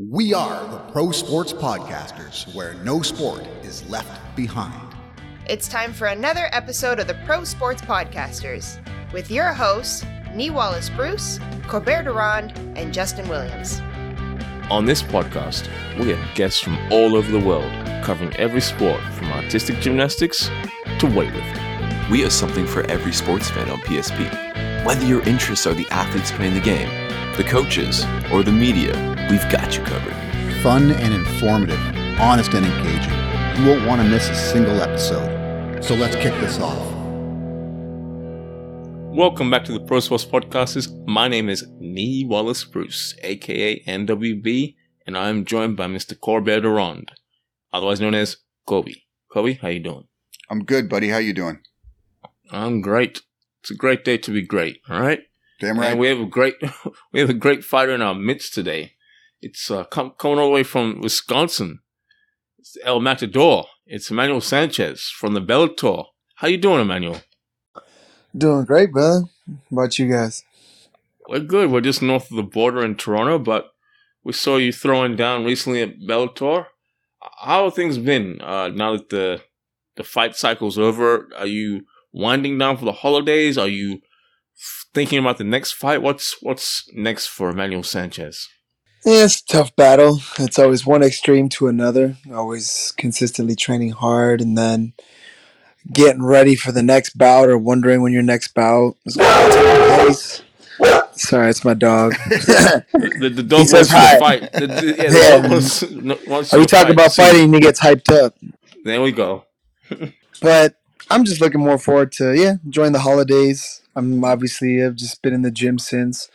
We are the Pro Sports Podcasters, where no sport is left behind. It's time for another episode of the Pro Sports Podcasters with your hosts, Nee Wallace Bruce, Corbett Durand, and Justin Williams. On this podcast, we have guests from all over the world covering every sport from artistic gymnastics to weightlifting. We have something for every sports fan on PSP. Whether your interests are the athletes playing the game, the coaches, or the media, we've got you covered. Fun and informative, honest and engaging. You won't want to miss a single episode. So let's kick this off. Welcome back to the Pro Sports Podcasters. My name is Nee Wallace Bruce, aka NWB, and I am joined by Mr. Corbett Durand, otherwise known as Kobe. Kobe, how you doing? I'm good, buddy. How you doing? I'm great. It's a great day to be great. All right. Damn right. And we have a great, we have a great fighter in our midst today. It's uh, com- coming all the way from Wisconsin. It's El Matador. It's Emmanuel Sanchez from the Bellator. How you doing, Emmanuel? Doing great, brother. How about you guys? We're good. We're just north of the border in Toronto, but we saw you throwing down recently at Bellator. How have things been uh, now that the the fight cycle's over? Are you winding down for the holidays? Are you thinking about the next fight? What's what's next for Emmanuel Sanchez? Yeah, it's a tough battle. It's always one extreme to another. Always consistently training hard and then getting ready for the next bout or wondering when your next bout is going to take place. Sorry, it's my dog. The, the dog says wants you hi. to fight. The, the, yeah, the Yeah. dog wants, no- wants Are you we to talking about See, fighting and he gets hyped up? There we go. But I'm just looking more forward to yeah, enjoying the holidays. I'm obviously I've just been in the gym since,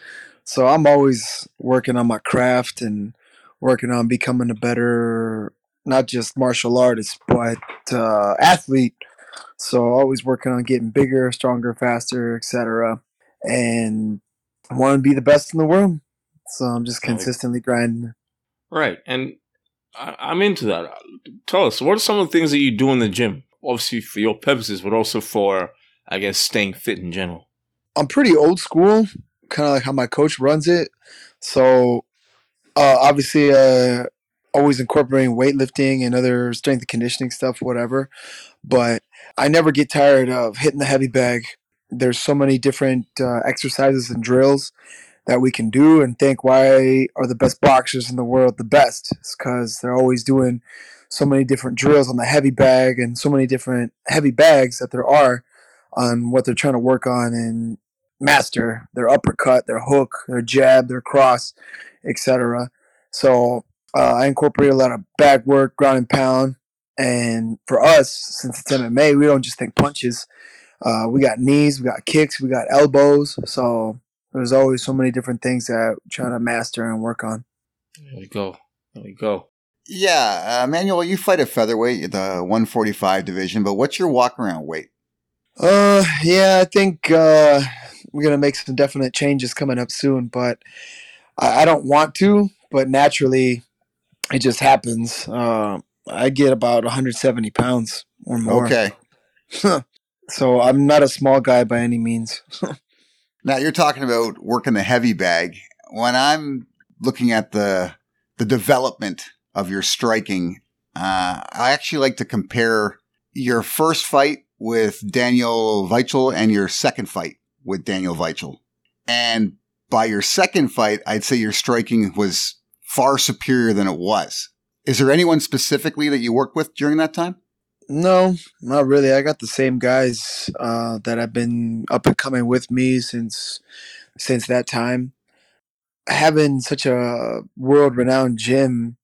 so I'm always working on my craft and working on becoming a better not just martial artist but uh, athlete. So always working on getting bigger, stronger, faster, etc. And I want to be the best in the world. So I'm just consistently grinding. Right, and I'm into that. Tell us, what are some of the things that you do in the gym? Obviously for your purposes, but also for, I guess, staying fit in general. I'm pretty old school, kind of like how my coach runs it. So, uh, obviously, uh, always incorporating weightlifting and other strength and conditioning stuff, whatever. But I never get tired of hitting the heavy bag. There's so many different uh, exercises and drills that we can do, and think why are the best boxers in the world the best? It's because they're always doing so many different drills on the heavy bag and so many different heavy bags that there are on what they're trying to work on and master their uppercut, their hook, their jab, their cross, etc. So uh, I incorporate a lot of back work, ground and pound, and for us, since it's MMA, we don't just think punches. Uh, we got knees, we got kicks, we got elbows. So there's always so many different things that I'm trying to master and work on. There we go. There we go. Yeah, uh, Manuel, you fight at featherweight, the 145 division, but what's your walk around weight? Uh, yeah, I think uh, we're gonna make some definite changes coming up soon, but I, I don't want to, but naturally, it just happens. Uh, I get about 170 pounds or more. Okay. So I'm not a small guy by any means. Now you're talking about working the heavy bag. When I'm looking at the the development of your striking, uh, I actually like to compare your first fight with Daniel Weichel and your second fight with Daniel Weichel. And by your second fight, I'd say your striking was far superior than it was. Is there anyone specifically that you worked with during that time? No, not really. I got the same guys uh, that have been up and coming with me since since that time. Having such a world renowned gym,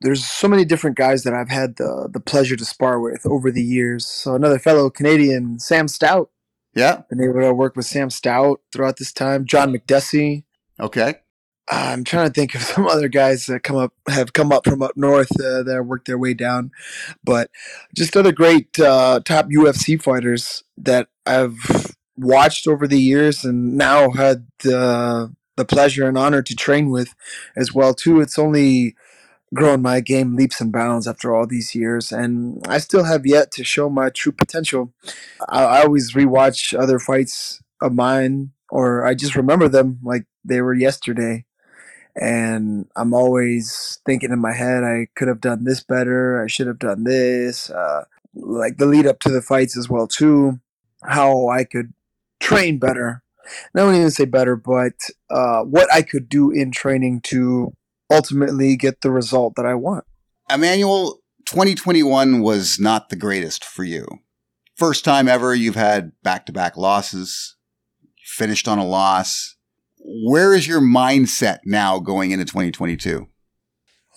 there's so many different guys that I've had the the pleasure to spar with over the years. So another fellow Canadian, Sam Stout, Yeah. been able to work with Sam Stout throughout this time. John Makdessi. Okay. I'm trying to think of some other guys that come up have come up from up north uh, that worked their way down, but just other great uh, top UFC fighters that I've watched over the years and now had the the pleasure and honor to train with as well too. It's only grown my game leaps and bounds after all these years, and I still have yet to show my true potential. I, I always rewatch other fights of mine, or I just remember them like they were yesterday and I'm always thinking in my head, I could have done this better. I should have done this. Uh, like the lead up to the fights as well too, how I could train better. And I don't even say better, but uh, what I could do in training to ultimately get the result that I want. Emmanuel, 2021 was not the greatest for you. First time ever you've had back to back losses, finished on a loss. Where is your mindset now going into 2022?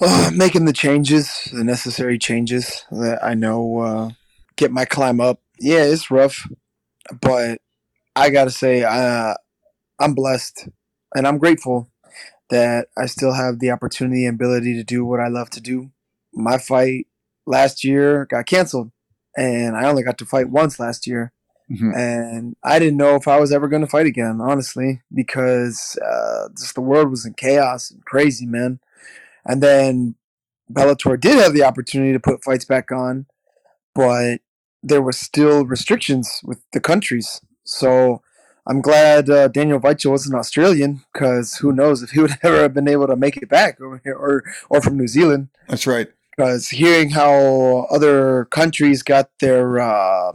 Uh, making the changes, the necessary changes that I know uh, get my climb up. Yeah, it's rough, but I gotta say, uh, I'm blessed and I'm grateful that I still have the opportunity and ability to do what I love to do. My fight last year got canceled, and I only got to fight once last year. Mhm. And I didn't know if I was ever going to fight again, honestly, because uh, just the world was in chaos and crazy, man. And then Bellator did have the opportunity to put fights back on, but there were still restrictions with the countries. So I'm glad uh, Daniel Weichel wasn't Australian, because who knows if he would ever have been able to make it back over here, or or from New Zealand. That's right. Because hearing how other countries got their uh,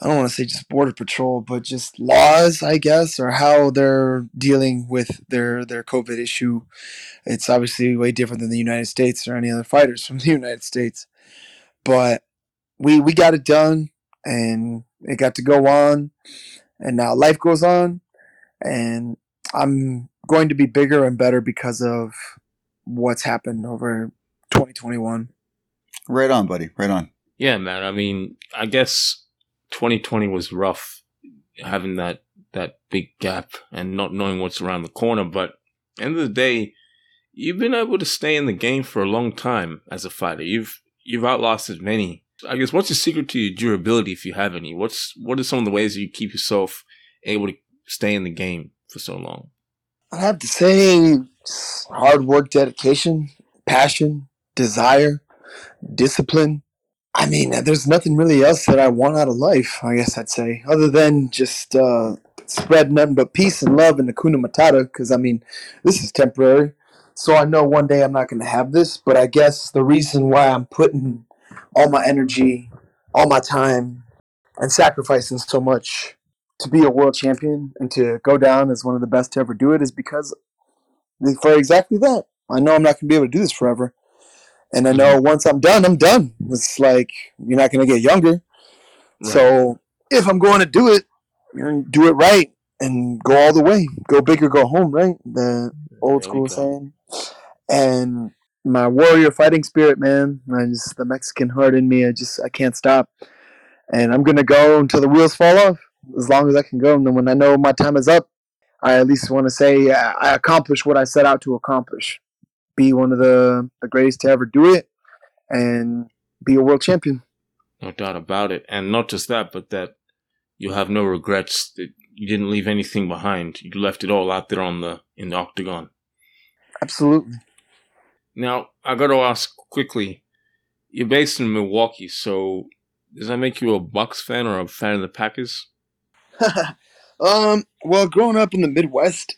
I don't want to say just border patrol, but just laws, I guess, or how they're dealing with their their COVID issue. It's obviously way different than the United States or any other fighters from the United States. But we we got it done, and it got to go on, and now life goes on, and I'm going to be bigger and better because of what's happened over 2021. Right on, buddy. Right on. Yeah, man. I mean, I guess 2020 was rough having that that big gap and not knowing what's around the corner. But end of the day, you've been able to stay in the game for a long time as a fighter. You've you've outlasted many. I guess what's the secret to your durability, if you have any? What's what are some of the ways you keep yourself able to stay in the game for so long? I have to say, hard work, dedication, passion, desire, discipline. I mean, there's nothing really else that I want out of life, I guess I'd say, other than just uh, spread nothing but peace and love and Hakuna Matata, because, I mean, this is temporary. So I know one day I'm not going to have this, but I guess the reason why I'm putting all my energy, all my time, and sacrificing so much to be a world champion and to go down as one of the best to ever do it is because for exactly that. I know I'm not going to be able to do this forever. And I know mm-hmm. once I'm done, I'm done. It's like you're not going to get younger. So if I'm going to do it, do it right and go all the way. Go big or go home, right? The old There school saying. And my warrior fighting spirit, man. I just the Mexican heart in me. I just I can't stop. And I'm gonna go until the wheels fall off, as long as I can go. And then when I know my time is up, I at least want to say I accomplished what I set out to accomplish. Be one of the the greatest to ever do it, and be a world champion. No doubt about it. And not just that, but that you'll have no regrets that you didn't leave anything behind. You left it all out there on the in the octagon. Absolutely. Now, I got to ask quickly. You're based in Milwaukee, so does that make you a Bucks fan or a fan of the Packers? um. Well, growing up in the Midwest,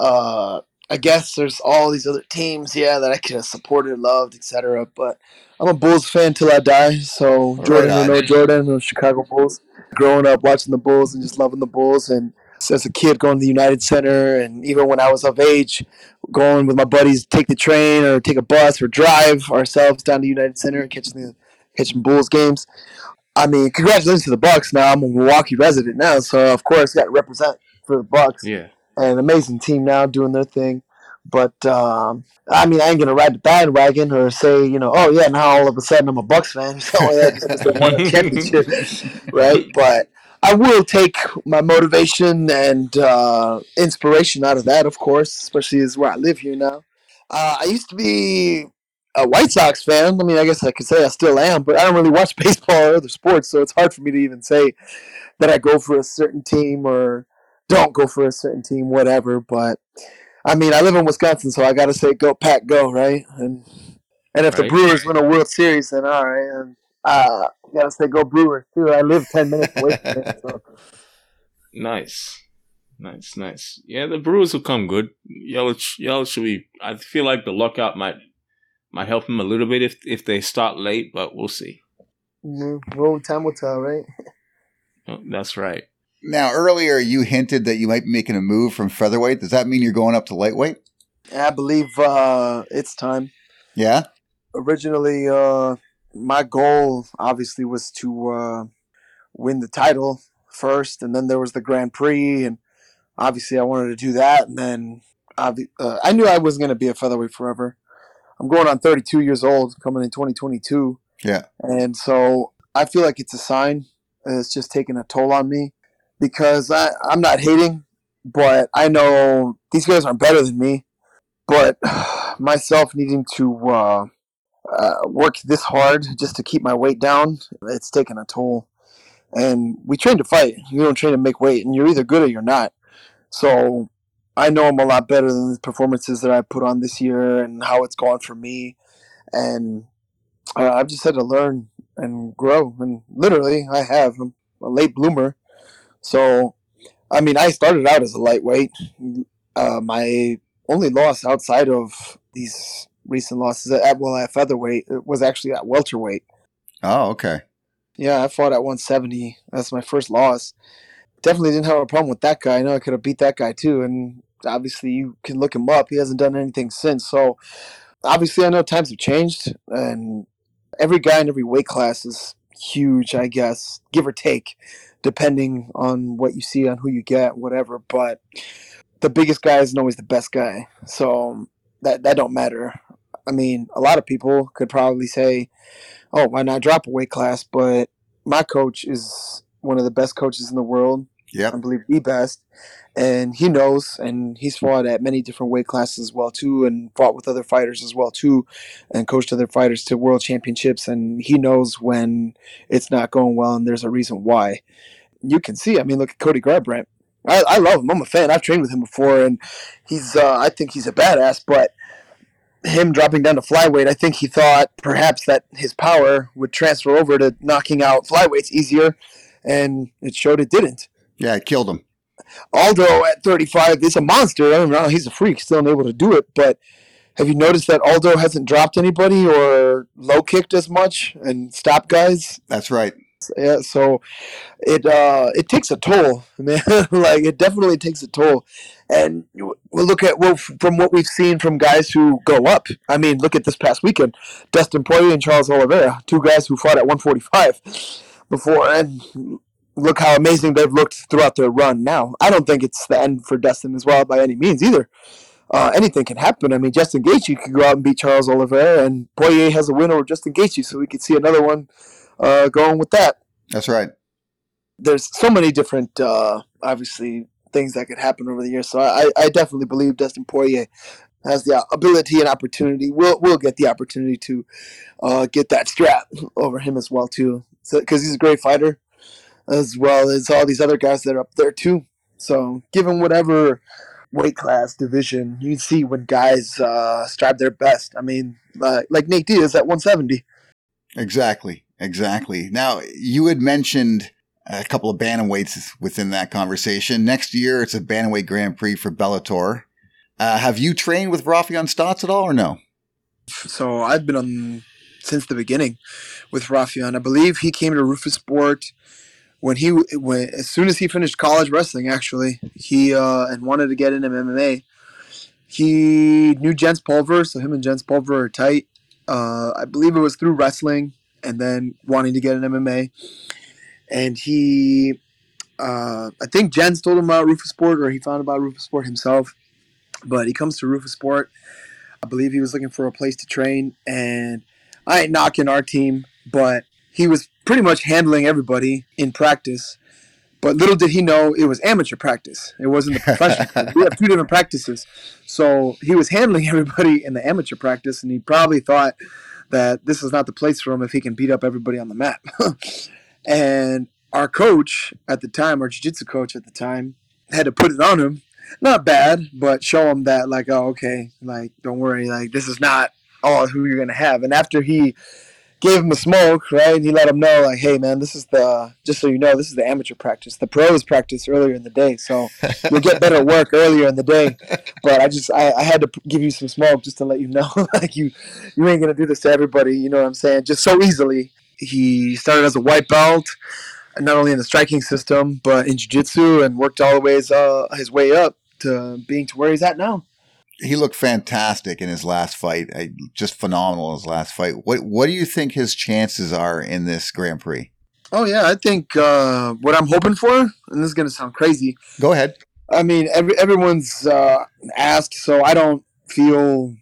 uh, I guess there's all these other teams, yeah, that I could have supported, loved, etc. But I'm a Bulls fan till I die. So Right Jordan or on. no Jordan, the Chicago Bulls. Growing up watching the Bulls and just loving the Bulls, and as a kid going to the United Center, and even when I was of age, going with my buddies, take the train or take a bus or drive ourselves down to United Center and catching the catching Bulls games. I mean, congratulations to the Bucks. Now I'm a Milwaukee resident now, so of course got to represent for the Bucks. Yeah. An amazing team now doing their thing. But um, I mean, I ain't gonna ride the bandwagon or say, you know, oh yeah, now all of a sudden I'm a Bucks fan. So yeah, just won a championship, right? But I will take my motivation and uh, inspiration out of that, of course, especially as where I live here now. Uh, I used to be a White Sox fan. I mean, I guess I could say I still am, but I don't really watch baseball or other sports, so it's hard for me to even say that I go for a certain team or don't go for a certain team, whatever. But I mean, I live in Wisconsin, so I got to say, go Pack, go, right? And and if the Right. Brewers win a World Series, then all right. And uh, got to say, go Brewers too. I live ten minutes away from it, so Nice. Nice, nice. Yeah, the Brewers will come good. Yelich, Yelich should be. I feel like the lockout might might help him a little bit if if they start late, but we'll see. Mm-hmm. Well, time will tell, right? Oh, that's right. Now, earlier you hinted that you might be making a move from featherweight. Does that mean you're going up to lightweight? I believe uh, it's time. Yeah. Originally, uh, my goal obviously was to uh, win the title first, and then there was the Grand Prix, and obviously I wanted to do that. And then uh, I knew I wasn't going to be a featherweight forever. I'm going on 32 years old, coming in 2022. Yeah. And so I feel like it's a sign. It's just taking a toll on me because I, I'm not hating, but I know these guys aren't better than me. But myself needing to uh, uh, work this hard just to keep my weight down, it's taking a toll. And we train to fight. You don't train to make weight, and you're either good or you're not. So I know I'm a lot better than the performances that I put on this year and how it's gone for me. And uh, I've just had to learn and grow. And literally, I have. I'm a late bloomer. So, I mean, I started out as a lightweight. Uh, my only loss outside of these recent losses at well at featherweight it was actually at welterweight. Oh, okay. Yeah, I fought at 170. That's my first loss. Definitely didn't have a problem with that guy. I know I could have beat that guy too, and obviously you can look him up. He hasn't done anything since. So obviously I know times have changed, and every guy in every weight class is huge, I guess, give or take, depending on what you see on who you get, whatever. But the biggest guy isn't always the best guy, so that that don't matter. I mean, a lot of people could probably say, "Oh, why not drop a weight class?" But my coach is one of the best coaches in the world. Yeah, I believe the best, and he knows, and he's fought at many different weight classes as well too, and fought with other fighters as well too, and coached other fighters to world championships, and he knows when it's not going well, and there's a reason why. You can see. I mean, look at Cody Garbrandt. I, I love him. I'm a fan. I've trained with him before, and he's. Uh, I think he's a badass. But him dropping down to flyweight, I think he thought perhaps that his power would transfer over to knocking out flyweights easier, and it showed it didn't. Yeah, it killed him. Aldo at 35 is a monster. I don't know. He's a freak, still unable to do it. But have you noticed that Aldo hasn't dropped anybody or low kicked as much and stopped guys? That's right. Yeah, so it uh, it takes a toll, man. like it definitely takes a toll, and we'll look at well from what we've seen from guys who go up. I mean, look at this past weekend, Dustin Poirier and Charles Oliveira, two guys who fought at 145 before, and look how amazing they've looked throughout their run. Now, I don't think it's the end for Dustin as well by any means either. Uh, anything can happen. I mean, Justin Gaethje could go out and beat Charles Oliveira, and Poirier has a win over Justin Gaethje, so we could see another one uh, going with that. That's right. There's so many different, uh, obviously, things that could happen over the years. So I, I definitely believe Dustin Poirier has the ability and opportunity. We'll we'll get the opportunity to uh, get that strap over him as well too, because so, he's a great fighter, as well as all these other guys that are up there too. So given whatever weight class division, you see when guys uh, strive their best. I mean, uh, like Nate Diaz at 170. Exactly. Exactly. Now, you had mentioned a couple of bantamweights within that conversation. Next year, it's a bantamweight Grand Prix for Bellator. Uh, have you trained with Raufeon Stots at all, or no? So I've been on since the beginning with Raufeon. I believe he came to Roufusport when he when as soon as he finished college wrestling. Actually, he uh, and wanted to get into MMA. He knew Jens Pulver, so him and Jens Pulver are tight. Uh, I believe it was through wrestling and then wanting to get an MMA. And he, uh, I think Jens told him about Roufusport, or he found about Roufusport himself. But he comes to Roufusport. I believe he was looking for a place to train, and I ain't knocking our team, but he was pretty much handling everybody in practice. But little did he know it was amateur practice. It wasn't the professional. we have two different practices. So he was handling everybody in the amateur practice, and he probably thought that this is not the place for him if he can beat up everybody on the mat. and our coach at the time, our jiu-jitsu coach at the time, had to put it on him. Not bad, but show him that like, oh, okay, like don't worry, like this is not all who you're gonna have. And after he gave him a smoke, right? And he let him know, like, hey, man, this is the, just so you know, this is the amateur practice. The pros practice earlier in the day. So you'll get better work earlier in the day. But I just, I, I had to give you some smoke just to let you know, like, you, you ain't going to do this to everybody. You know what I'm saying? Just so easily. He started as a white belt, not only in the striking system, but in jiu jitsu and worked all the ways, uh, his way up to being to where he's at now he looked fantastic in his last fight. just phenomenal in his last fight. What What do you think his chances are in this Grand Prix? Oh yeah, I think uh, what I'm hoping for, and this is gonna sound crazy. Go ahead. I mean, every, everyone's uh, asked, so I don't feel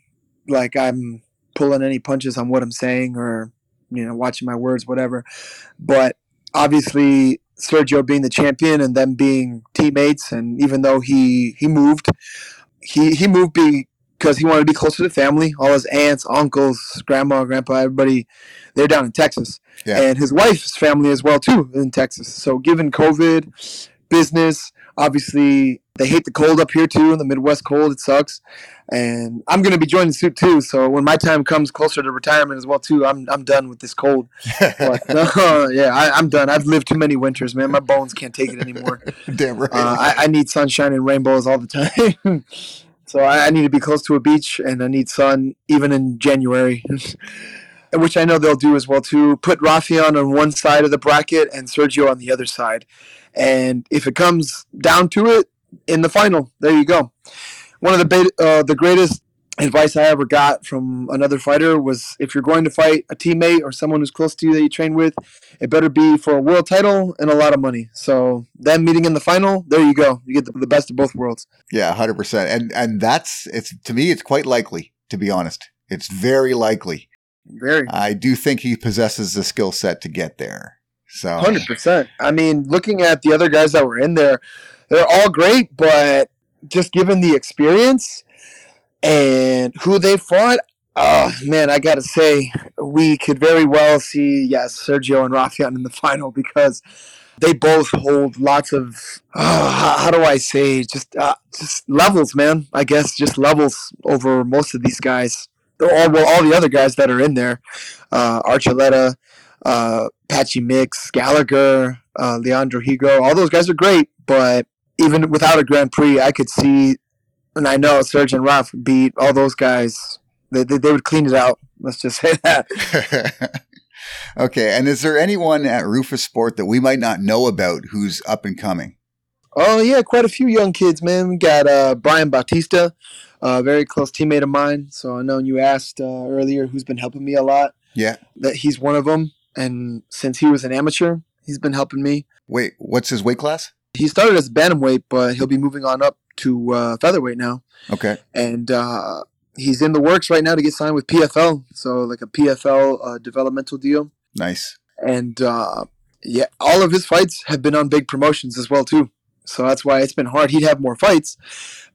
like I'm pulling any punches on what I'm saying or you know watching my words, whatever. But obviously, Sergio being the champion and them being teammates, and even though he he moved, he he moved because he wanted to be closer to the family. All his aunts, uncles, grandma, grandpa, everybody, they're down in Texas, yeah. and his wife's family as well too in Texas. So given COVID, business, obviously they hate the cold up here too. In the Midwest cold, it sucks. And I'm gonna be joining suit too. So when my time comes closer to retirement as well too, I'm I'm done with this cold. but, uh, yeah, I, am done. I've lived too many winters, man. My bones can't take it anymore. Damn right. Uh, I, I, need sunshine and rainbows all the time. so I, I need to be close to a beach, and I need sun even in January. which I know they'll do as well too. Put Raufeon on one side of the bracket and Sergio on the other side. And if it comes down to it in the final, there you go. One of the uh, the greatest advice I ever got from another fighter was if you're going to fight a teammate or someone who's close to you that you train with, it better be for a world title and a lot of money. So them meeting in the final, there you go. You get the, the best of both worlds. Yeah, hundred percent. And and that's it's to me, it's quite likely. To be honest, it's very likely. Very. I do think he possesses the skill set to get there. So hundred percent. I mean, looking at the other guys that were in there, they're all great, but just given the experience and who they fought, oh man, I gotta say, we could very well see yes, Sergio and Raufeon in the final because they both hold lots of uh, how, how, do I say just uh, just levels, man. I guess just levels over most of these guys. All well, all the other guys that are in there, uh, Archuleta, uh, Patchy Mix, Gallagher, uh, Leandro Higo, all those guys are great, but even without a Grand Prix, I could see, and I know Serge and Ralph beat all those guys. They, they, they would clean it out. Let's just say that. okay. And is there anyone at Roufusport that we might not know about who's up and coming? Oh, yeah, quite a few young kids, man. We got uh, Brian Bautista, a very close teammate of mine. So I know you asked uh, earlier who's been helping me a lot. Yeah. That he's one of them. And since he was an amateur, he's been helping me. Wait, what's his weight class? He started as bantamweight, but he'll be moving on up to uh, featherweight now. Okay. And uh, he's in the works right now to get signed with PFL, so like a PFL uh, developmental deal. Nice. And uh, yeah, all of his fights have been on big promotions as well too. So that's why it's been hard. He'd have more fights,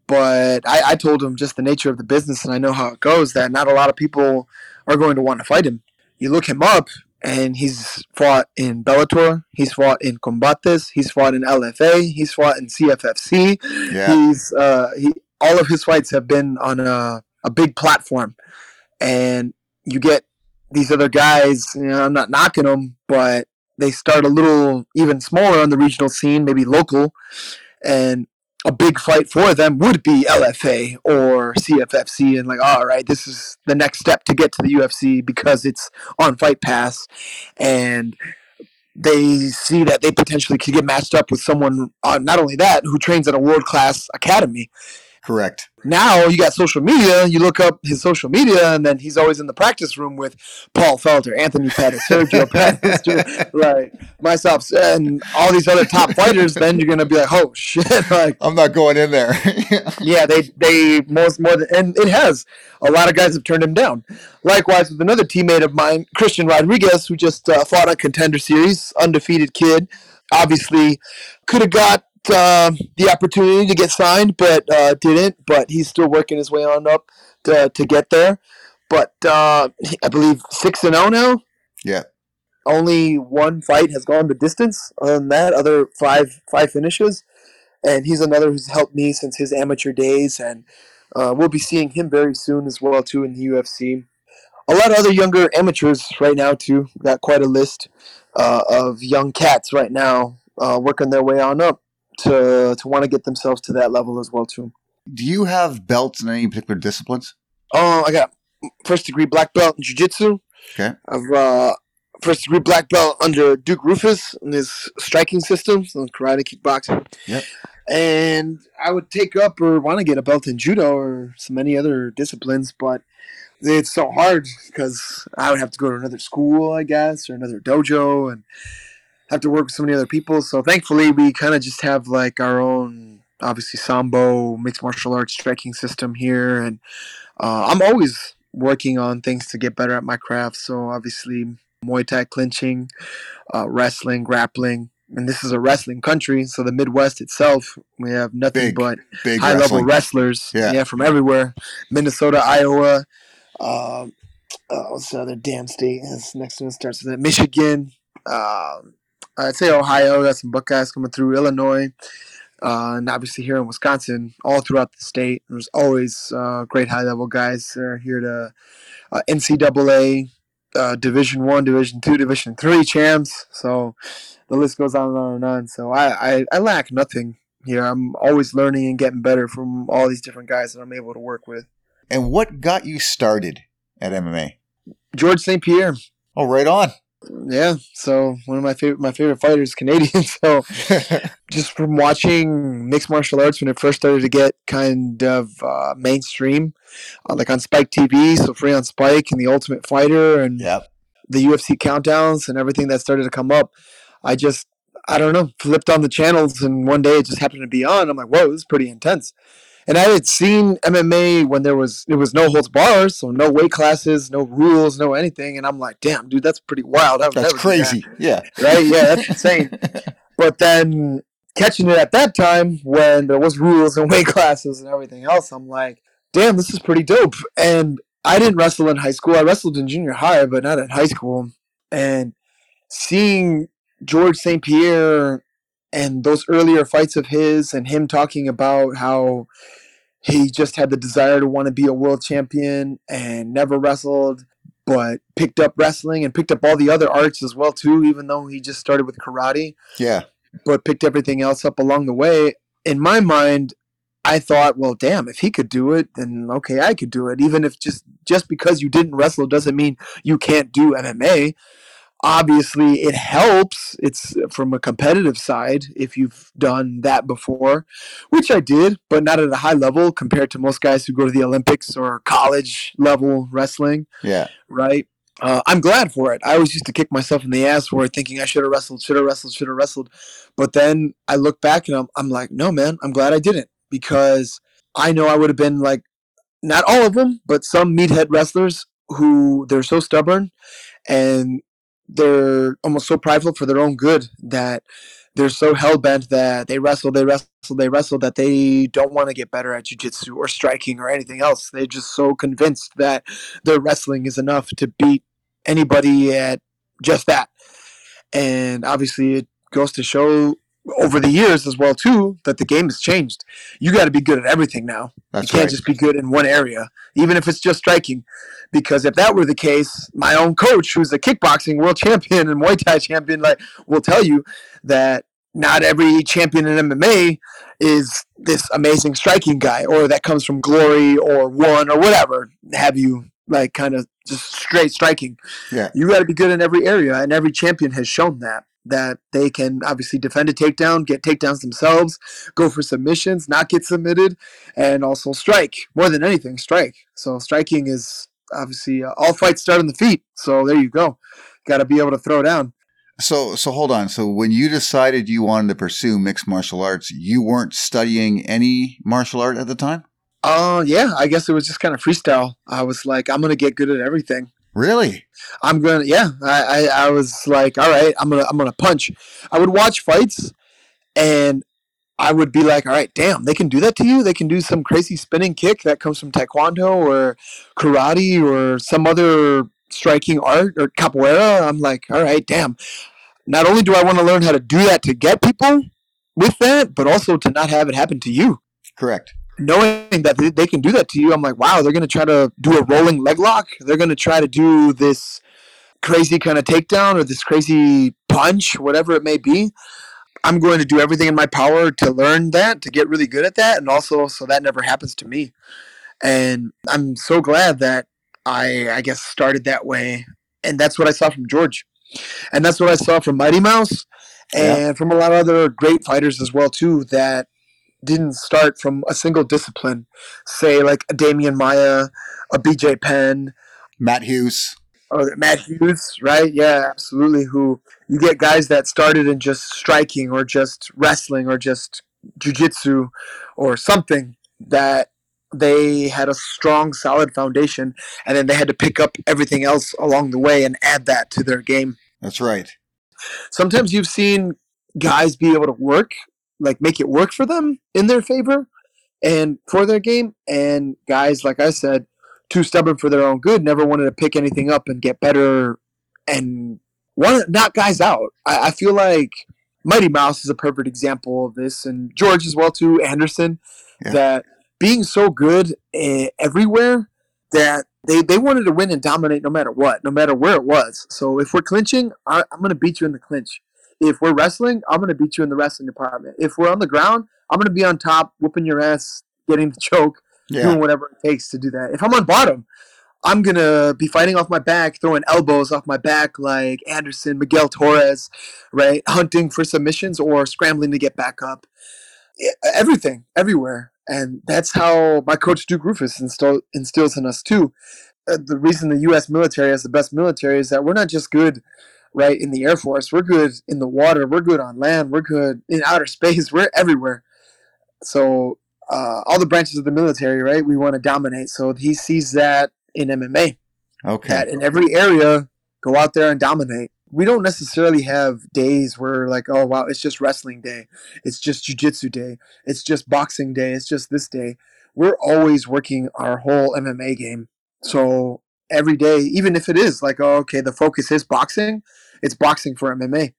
but I, I told him just the nature of the business, and I know how it goes. That not a lot of people are going to want to fight him. You look him up, and he's fought in Bellator, he's fought in Combates, he's fought in LFA, he's fought in CFFC. Yeah. He's uh, he all of his fights have been on a, a big platform, and you get these other guys. You know, I'm not knocking them, but they start a little even smaller on the regional scene, maybe local, and a big fight for them would be LFA or CFFC, and like, all right, this is the next step to get to the UFC because it's on Fight Pass, and they see that they potentially could get matched up with someone. Uh, not only that, who trains at a world class academy. Correct. Now you got social media. You look up his social media, and then he's always in the practice room with Paul Felder, Anthony Pettis, Sergio Pettis, like myself, and all these other top fighters. Then you're gonna be like, oh shit! like I'm not going in there. yeah, they they most more than and it has. A lot of guys have turned him down. Likewise with another teammate of mine, Christian Rodriguez, who just uh, fought a Contender Series, undefeated kid. Obviously, could have got uh, the opportunity to get signed, but uh, didn't. But he's still working his way on up to, to get there. But uh, I believe six and zero oh now. Yeah. Only one fight has gone the distance. Other than that, other five five finishes, and he's another who's helped me since his amateur days, and uh, we'll be seeing him very soon as well too in the UFC. a lot of other younger amateurs right now too. Got quite a list uh, of young cats right now uh, working their way on up to to want to get themselves to that level as well too. Do you have belts in any particular disciplines? Oh, I got first degree black belt in jiu-jitsu. Okay. I've uh, first degree black belt under Duke Roufus and his striking systems on karate, kickboxing. Yep. And I would take up or want to get a belt in judo or so many other disciplines, but it's so hard because I would have to go to another school, I guess, or another dojo, and have to work with so many other people. So thankfully, we kind of just have like our own, obviously, sambo mixed martial arts striking system here, and uh, I'm always working on things to get better at my craft. So obviously, Muay Thai clinching, uh, wrestling, grappling. And this is a wrestling country, so the Midwest itself, we have nothing Big, but Big high level wrestlers. Yeah. Yeah. from everywhere. Minnesota, Iowa. Um, uh, what's the other damn state? That's next one starts with it. Michigan. Um, I'd say Ohio. Got some Buckeyes coming through. Illinois. Uh, and obviously here in Wisconsin, all throughout the state, there's always uh, great high level guys that are here to uh, NCAA, uh, Division One, Division Two, Division Three champs. So the list goes on and on and on. So I, I, I lack nothing here. I'm always learning and getting better from all these different guys that I'm able to work with. And what got you started at MMA? George St. Pierre. Oh, right on. Yeah, so one of my favorite my favorite fighters is Canadian. So just from watching mixed martial arts when it first started to get kind of uh, mainstream, uh, like on Spike TV, so free on Spike and the Ultimate Fighter and yep. the UFC countdowns and everything that started to come up, I just I don't know flipped on the channels and one day it just happened to be on. I'm like, whoa, this is pretty intense. And I had seen MMA when there was it was no holds bars, so no weight classes, no rules, no anything. And I'm like, damn, dude, that's pretty wild. Would That's that." crazy. Yeah. right? Yeah, that's insane. But then catching it at that time when there was rules and weight classes and everything else, I'm like, damn, this is pretty dope. And I didn't wrestle in high school. I wrestled in junior high, but not in high school. And seeing George St. Pierre and those earlier fights of his and him talking about how he just had the desire to want to be a world champion and never wrestled but picked up wrestling and picked up all the other arts as well too even though he just started with karate. Yeah. but picked everything else up along the way. In my mind i thought well damn if he could do it then okay i could do it. Even if just just because you didn't wrestle doesn't mean you can't do mma obviously it helps it's from a competitive side if you've done that before which i did but not at a high level compared to most guys who go to the olympics or college level wrestling Yeah. right? Uh, I'm glad for it. I always used to kick myself in the ass for thinking I should have wrestled, should have wrestled, should have wrestled. But then I look back and I'm, I'm like, no, man, I'm glad I didn't because I know I would have been like, not all of them, but some meathead wrestlers who they're so stubborn and they're almost so prideful for their own good that they're so hell bent that they wrestle, they wrestle, they wrestle that they don't want to get better at jujitsu or striking or anything else. They're just so convinced that their wrestling is enough to beat anybody at just that. And obviously, it goes to show over the years as well too that the game has changed. You got to be good at everything now. That's you can't right. just be good in one area, even if it's just striking. Because if that were the case, my own coach, who's a kickboxing world champion and Muay Thai champion, like will tell you that not every champion in MMA is this amazing striking guy, or that comes from Glory or One or whatever have you like kind of just straight striking. Yeah. you got to be good in every area, and every champion has shown that that they can obviously defend a takedown, get takedowns themselves, go for submissions, not get submitted, and also strike more than anything strike. So striking is obviously uh, all fights start on the feet. So there you go. Got to be able to throw down. So, so hold on. So, when you decided you wanted to pursue mixed martial arts, you weren't studying any martial art at the time. Uh, yeah, I guess it was just kind of freestyle. I was like, I'm gonna get good at everything. Really? I'm gonna, yeah. I, I, I was like, all right, I'm gonna, I'm gonna punch. I would watch fights, and I would be like, all right, damn, they can do that to you. They can do some crazy spinning kick that comes from taekwondo or karate or some other striking art or capoeira. I'm like, all right, damn. Not only do I want to learn how to do that to get people with that, but also to not have it happen to you. Correct. Knowing that they, they can do that to you, I'm like, wow, they're going to try to do a rolling leg lock. They're going to try to do this crazy kind of takedown or this crazy punch, whatever it may be. I'm going to do everything in my power to learn that, to get really good at that, and also so that never happens to me. And I'm so glad that I, I guess, started that way. And that's what I saw from George. And that's what I saw from Mighty Mouse and yeah. from a lot of other great fighters as well, too, that didn't start from a single discipline. Say, like a Demian Maia, a BJ Penn, Matt Hughes. Oh, Matt Hughes, right? Yeah, absolutely. Who you get guys that started in just striking or just wrestling or just jujitsu or something that they had a strong, solid foundation, and then they had to pick up everything else along the way and add that to their game. That's right. Sometimes you've seen guys be able to work, like make it work for them in their favor and for their game, and guys, like I said, too stubborn for their own good, never wanted to pick anything up and get better and want to knock guys out. I, I feel like Mighty Mouse is a perfect example of this, and George as well too, Anderson, yeah. that being so good uh, everywhere that they, they wanted to win and dominate no matter what, no matter where it was. So if we're clinching, I, I'm going to beat you in the clinch. If we're wrestling, I'm going to beat you in the wrestling department. If we're on the ground, I'm going to be on top, whooping your ass, getting the choke, yeah. doing whatever it takes to do that. If I'm on bottom, I'm gonna be fighting off my back, throwing elbows off my back like Anderson, Miguel Torres, right? Hunting for submissions or scrambling to get back up. Everything, everywhere and that's how my coach Duke Roufus instill, instills in us too. Uh, the reason the U.S. military has the best military is that we're not just good, right, in the Air Force. We're good in the water. We're good on land. We're good in outer space. We're everywhere. So uh, all the branches of the military, right, we want to dominate. So he sees that in MMA. Okay. That in every area, go out there and dominate we don't necessarily have days where like oh wow it's just wrestling day it's just jiu-jitsu day it's just boxing day it's just this day we're always working our whole mma game so every day even if it is like oh, okay the focus is boxing it's boxing for mma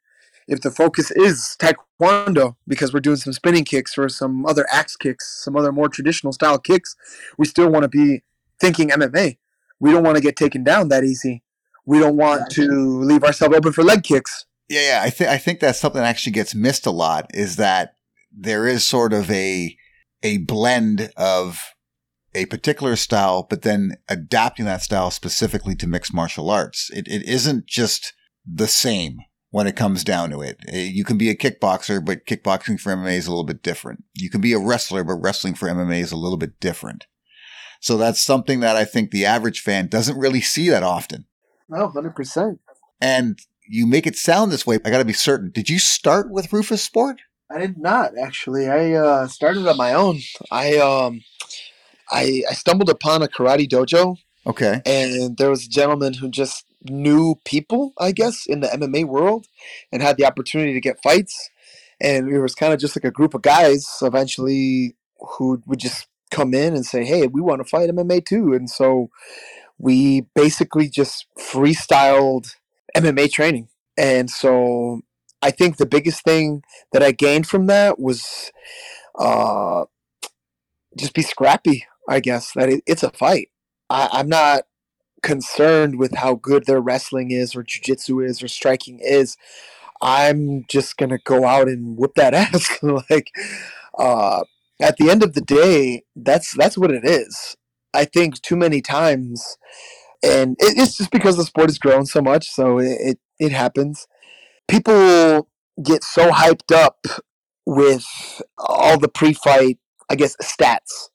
if the focus is taekwondo because we're doing some spinning kicks or some other axe kicks some other more traditional style kicks we still want to be thinking mma we don't want to get taken down that easy we don't want to leave ourselves open for leg kicks. Yeah, yeah. I think I think that's something that actually gets missed a lot is that there is sort of a a blend of a particular style, but then adapting that style specifically to mixed martial arts. It it isn't just the same when it comes down to it. Eh, you can be a kickboxer, but kickboxing for MMA is a little bit different. You can be a wrestler, but wrestling for MMA is a little bit different. So that's something that I think the average fan doesn't really see that often. No, hundred percent. And you make it sound this way. I got to be certain. Did you start with Rufus Sport? I did not actually. I uh, started on my own. I um, I I stumbled upon a karate dojo. Okay. And there was a gentleman who just knew people, I guess, in the MMA world, and had the opportunity to get fights. And it was kind of just like a group of guys eventually who would just come in and say, "Hey, we want to fight MMA too." And so we basically just freestyled MMA training. And so I think the biggest thing that I gained from that was uh, just be scrappy, I guess, that it, it's a fight. I, I'm not concerned with how good their wrestling is or jujitsu is or striking is. I'm just gonna go out and whip that ass. like, uh, at the end of the day, that's that's what it is. I think too many times, and it, it's just because the sport has grown so much, so it, it, it happens. People get so hyped up with all the pre-fight, I guess, stats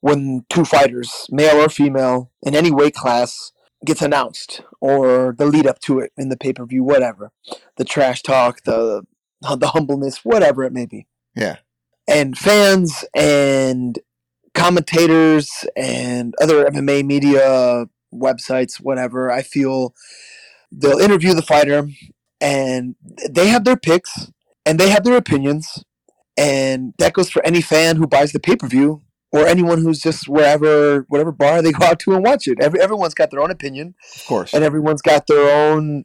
when two fighters, male or female, in any weight class, gets announced, or the lead up to it in the pay-per-view, whatever, the trash talk, the the humbleness, whatever it may be. Yeah. And fans and commentators and other MMA media websites, whatever, I feel they'll interview the fighter and they have their picks and they have their opinions. And that goes for any fan who buys the pay per view or anyone who's just wherever, whatever bar they go out to and watch it. Every, everyone's got their own opinion. Of course. And everyone's got their own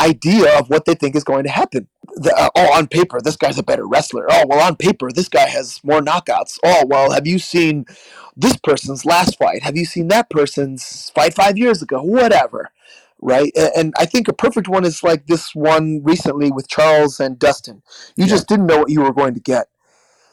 idea of what they think is going to happen. The, uh, oh, on paper, this guy's a better wrestler. Oh, well, on paper, this guy has more knockouts. Oh, well, have you seen this person's last fight? Have you seen that person's fight five years ago? Whatever. Right. And, and I think a perfect one is like this one recently with Charles and Dustin. You Yeah. just didn't know what you were going to get.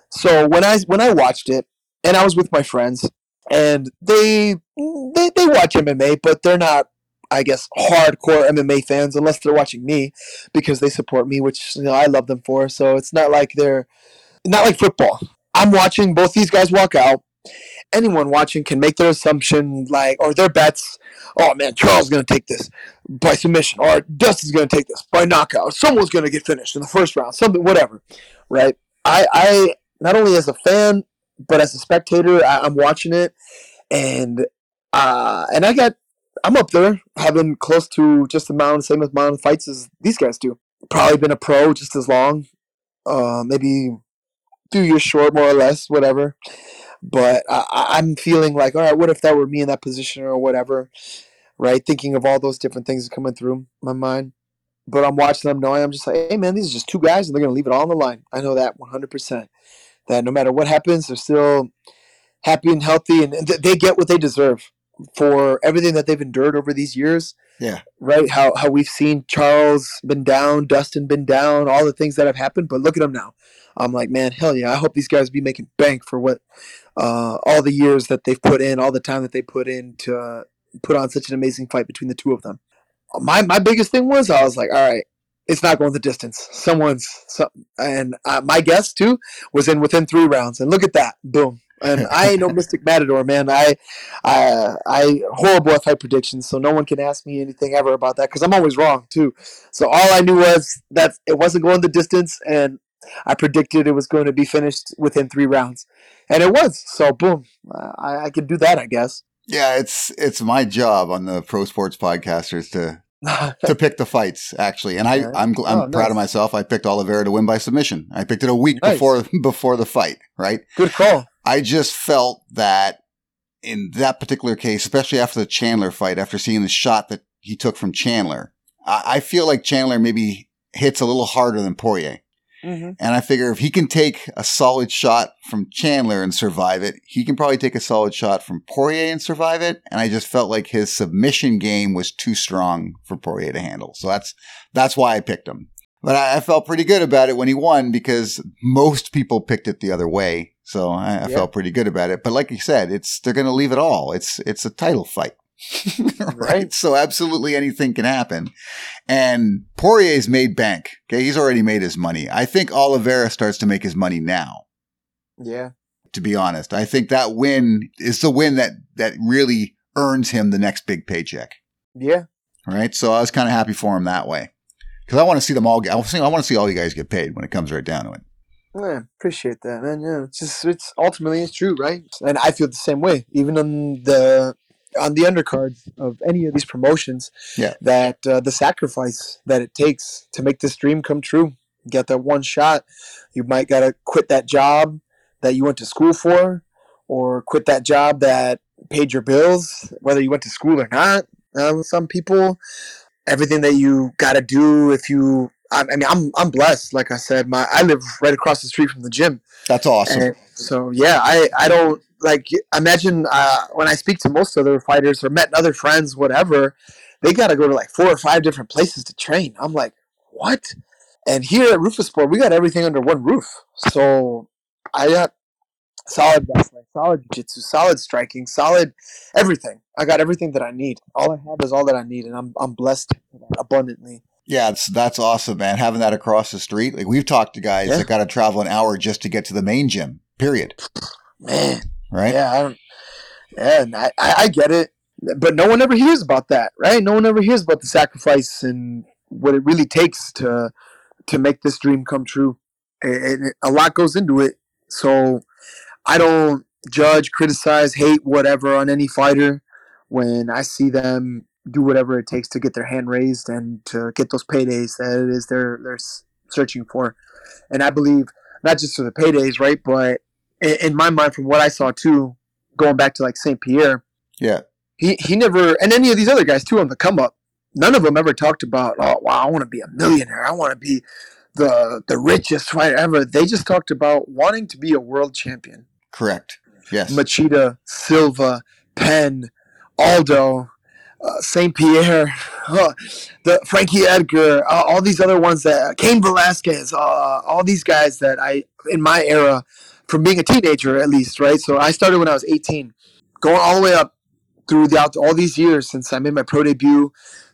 So when I when I watched it, and I was with my friends, and they they, they watch MMA, but they're not I guess hardcore MMA fans unless they're watching me because they support me, which you know I love them for. So it's not like they're not like football. I'm watching both these guys walk out. Anyone watching can make their assumption like or their bets. Oh man, Charles is gonna take this by submission, or Dustin's gonna take this by knockout. Someone's gonna get finished in the first round. Something, whatever. Right? I, I not only as a fan but as a spectator, I, I'm watching it, and uh, and I got I'm up there having close to just the amount, same amount of fights as these guys do. Probably been a pro just as long, uh, maybe two years short, more or less, whatever. But I, I'm feeling like, all right, what if that were me in that position or whatever, right? Thinking of all those different things coming through my mind. But I'm watching them knowing I'm just like, hey man, these are just two guys and they're gonna leave it all on the line. I know that 100%. That no matter what happens, they're still happy and healthy, and th- they get what they deserve for everything that they've endured over these years. Yeah. Right. How how we've seen Charles been down, Dustin been down, all the things that have happened. But look at them now. I'm like, man, hell yeah! I hope these guys be making bank for what uh, all the years that they've put in, all the time that they put in to uh, put on such an amazing fight between the two of them. My my biggest thing was I was like, all right, it's not going the distance. Someone's some, and uh, my guess too was in within three rounds, and look at that, boom. And I ain't no Mystic Matador, man. I, I, I horrible at fight predictions, so no one can ask me anything ever about that because I'm always wrong too. So all I knew was that it wasn't going the distance, and I predicted it was going to be finished within three rounds, and it was. So boom, I, I could do that, I guess. Yeah, it's it's my job on the Pro Sports Podcasters to to pick the fights actually, and I. I'm gl- I'm Oh, proud nice. of myself. I picked Oliveira to win by submission. I picked it a week Nice. before before the fight. Right. Good call. I just felt that in that particular case, especially after the Chandler fight, after seeing the shot that he took from Chandler, I, I feel like Chandler maybe hits a little harder than Poirier. Mm-hmm. And I figure if he can take a solid shot from Chandler and survive it, he can probably take a solid shot from Poirier and survive it. And I just felt like his submission game was too strong for Poirier to handle. So that's that's why I picked him. But I, I felt pretty good about it when he won because most people picked it the other way. So I, I Yeah. felt pretty good about it. But like you said, it's they're going to leave it all. It's it's a title fight, right? Right. So absolutely anything can happen. And Poirier's made bank. Okay, he's already made his money. I think Oliveira starts to make his money now. Yeah. To be honest, I think that win is the win that that really earns him the next big paycheck. Yeah. All right, so I was kind of happy for him that way because I want to see them all. Get, I want to see all you guys get paid when it comes right down to it. Yeah, appreciate that, man. Yeah, it's just it's ultimately it's true, right? And I feel the same way, even on the on the undercards of any of these promotions. Yeah. that uh, the sacrifice that it takes to make this dream come true. You get that one shot. You might gotta quit that job that you went to school for, or quit that job that paid your bills, whether you went to school or not. With some people, everything that you gotta do if you I, I mean, I'm I'm blessed. Like I said, my I live right across the street from the gym, That's awesome. and so yeah, I I don't like imagine uh, when I speak to most other fighters or met other friends, whatever, they got to go to like four or five different places to train. I'm like, what? And here at Roufusport, we got everything under one roof. So I got solid wrestling, solid jiu-jitsu, solid striking, solid everything. I got everything that I need. All I have is all that I need, and I'm I'm blessed abundantly. Yeah, it's, that's awesome, man. Having that across the street, like we've talked to guys Yeah. that got to travel an hour just to get to the main gym. Period. Man, Right? Yeah, I don't. Yeah, I, I, get it, but no one ever hears about that, right? No one ever hears about the sacrifice and what it really takes to to make this dream come true. And a lot goes into it. So I don't judge, criticize, hate, whatever on any fighter when I see them do whatever it takes to get their hand raised and to get those paydays that it is they're they're searching for. And I believe not just for the paydays, right? But in, in my mind, from what I saw too, going back to like Saint Pierre, Yeah. he he never and any of these other guys too on the come up. none of them ever talked about, oh wow, I want to be a millionaire. I want to be the the richest fighter ever. They just talked about wanting to be a world champion. Correct. Yes. Machida, Silva, Penn, Aldo, uh, Saint Pierre, uh, the Frankie Edgar, uh, all these other ones that Cain Velasquez, uh, all these guys that I in my era, from being a teenager at least, right? So I started when I was 18, going all the way up through the all these years since I made my pro debut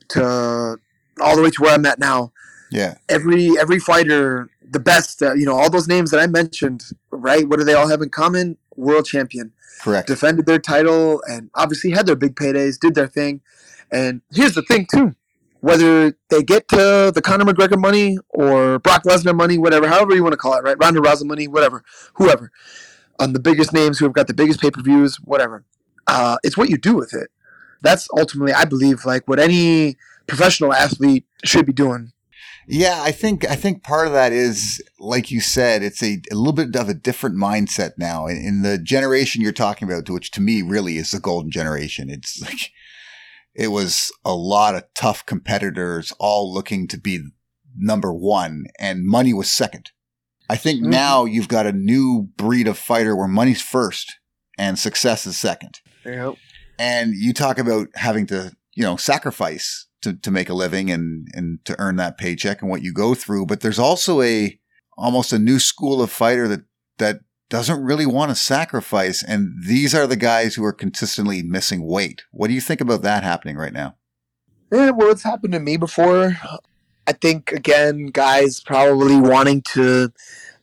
to all the way to where I'm at now. yeah. Every every fighter, the best, uh, you know, all those names that I mentioned, right? What do they all have in common? World champion Correct. defended their title and obviously had their big paydays, did their thing. And here's the thing too. Whether they get to the Conor McGregor money or Brock Lesnar money, whatever, however you want to call it, right? Ronda Rousey money, whatever, whoever. On the biggest names who have got the biggest pay per views, whatever. Uh, it's what you do with it. That's ultimately, I believe, like what any professional athlete should be doing. Yeah, I think I think part of that is, like you said, it's a, a little bit of a different mindset now. In, in the generation you're talking about, which to me really is the golden generation, it's like it was a lot of tough competitors all looking to be number one, and money was second. I think Mhm. now you've got a new breed of fighter where money's first and success is second. Yep. And you talk about having to, you know, sacrifice to, to make a living and, and to earn that paycheck and what you go through. But there's also a, almost a new school of fighter that, that doesn't really want to sacrifice. And these are the guys who are consistently missing weight. What do you think about that happening right now? Yeah, well, it's happened to me before. I think again, guys probably wanting to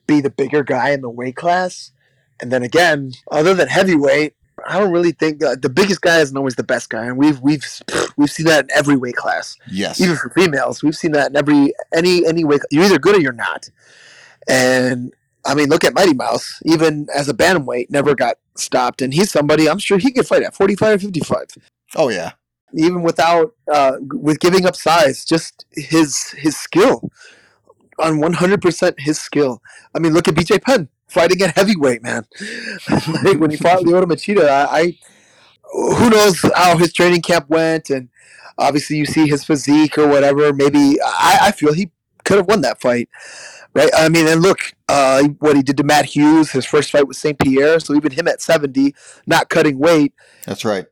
be the bigger guy in the weight class, and then again, other than heavyweight, I don't really think uh, the biggest guy isn't always the best guy, and we've we've we've seen that in every weight class, Yes. even for females. We've seen that in every any any weight. You're either good or you're not, and I mean, look at Mighty Mouse. Even as a bantamweight, never got stopped, and he's somebody I'm sure he could fight at 45 or 55 oh yeah. even without uh, with giving up size, just his his skill on one hundred percent his skill. I mean, look at BJ Penn fighting at heavyweight, man. like when he fought Lyoto Machida, I, I who knows how his training camp went, and obviously you see his physique or whatever. Maybe I, I feel he could have won that fight. Right, I mean, and look, uh, what he did to Matt Hughes, his first fight with St. Pierre. So even him at seventy, not cutting weight, That's right.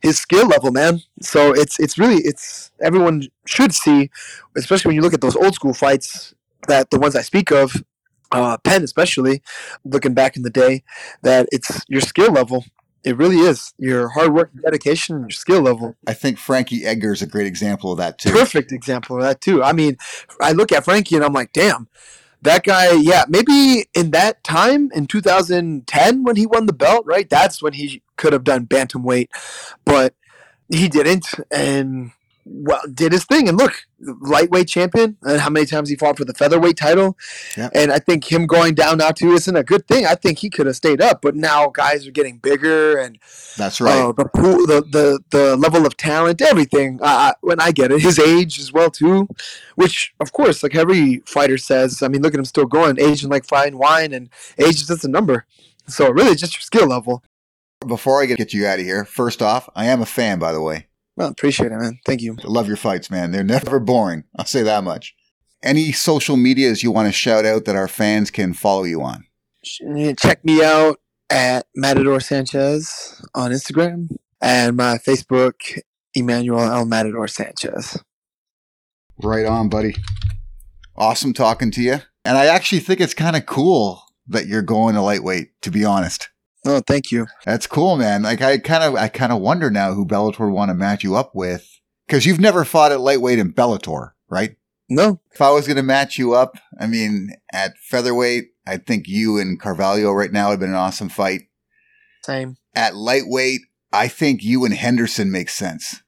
his skill level, man. So it's it's really it's everyone should see, especially when you look at those old school fights that the ones I speak of, uh, Penn especially, looking back in the day, that it's your skill level. It really is your hard work, and dedication, your skill level. I think Frankie Edgar is a great example of that too. Perfect example of that too. I mean, I look at Frankie and I'm like, damn, that guy. Yeah, maybe in that time in 2010 when he won the belt, right? That's when he could have done bantamweight, but he didn't, and well, did his thing. And look, lightweight champion, and how many times he fought for the featherweight title. Yep. And I think him going down now too isn't a good thing. I think he could have stayed up, but now guys are getting bigger and That's right. uh, the pool, the, the the level of talent, everything. Uh, when I get it, his age as well too, which of course, like every fighter says. I mean, look at him still going, aging like fine wine, and age is just a number. So really, just your skill level. Before I get you out of here, first off, I am a fan, by the way. Well, appreciate it, man. Thank you. I love your fights, man. They're never boring. I'll say that much. Any social medias you want to shout out that our fans can follow you on? Check me out at Matador Sanchez on Instagram and my Facebook, Emmanuel El Matador Sanchez. Right on, buddy. Awesome talking to you. And I actually think it's kind of cool that you're going to lightweight, to be honest. Oh, thank you. That's cool, man. Like I kind of, I kind of wonder now who Bellator would want to match you up with because you've never fought at lightweight in Bellator, right? No, If I was going to match you up, I mean, at featherweight, I think you and Carvalho right now would have been an awesome fight. same. At lightweight, I think you and Henderson make sense.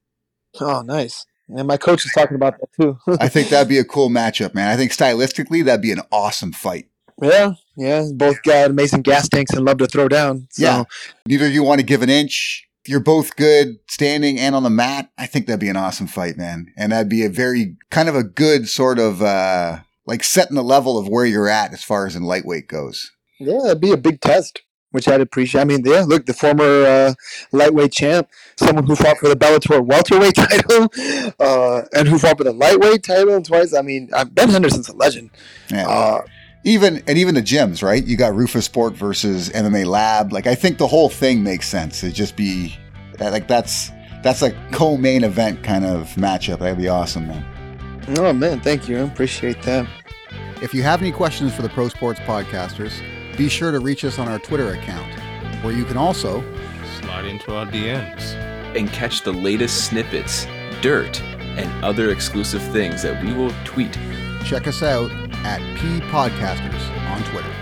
Oh, nice. And my coach is talking about that too. I think that'd be a cool matchup, man. I think stylistically, that'd be an awesome fight. Yeah, yeah. Both got amazing gas tanks and love to throw down. So, Yeah. Neither of you want to give an inch. You're both good standing and on the mat. I think that'd be an awesome fight, man. And that'd be a very kind of a good sort of uh like setting the level of where you're at as far as in lightweight goes. yeah, it'd be a big test. which I'd appreciate. I mean, yeah, look, the former uh, lightweight champ, someone who fought for the Bellator welterweight title, uh, and who fought for the lightweight title twice. I mean, Ben Henderson's a legend. Yeah. Uh, even and even the gyms, right? You got Roufusport versus MMA Lab. Like I think the whole thing makes sense. It just be like that's that's a co-main event kind of matchup. That'd be awesome, man. oh man, thank you. I appreciate that. If you have any questions for the Pro Sports Podcasters, be sure to reach us on our Twitter account, where you can also Slide into our DMs. and catch the latest snippets, dirt, and other exclusive things that we will tweet check us out at P Podcasters on Twitter.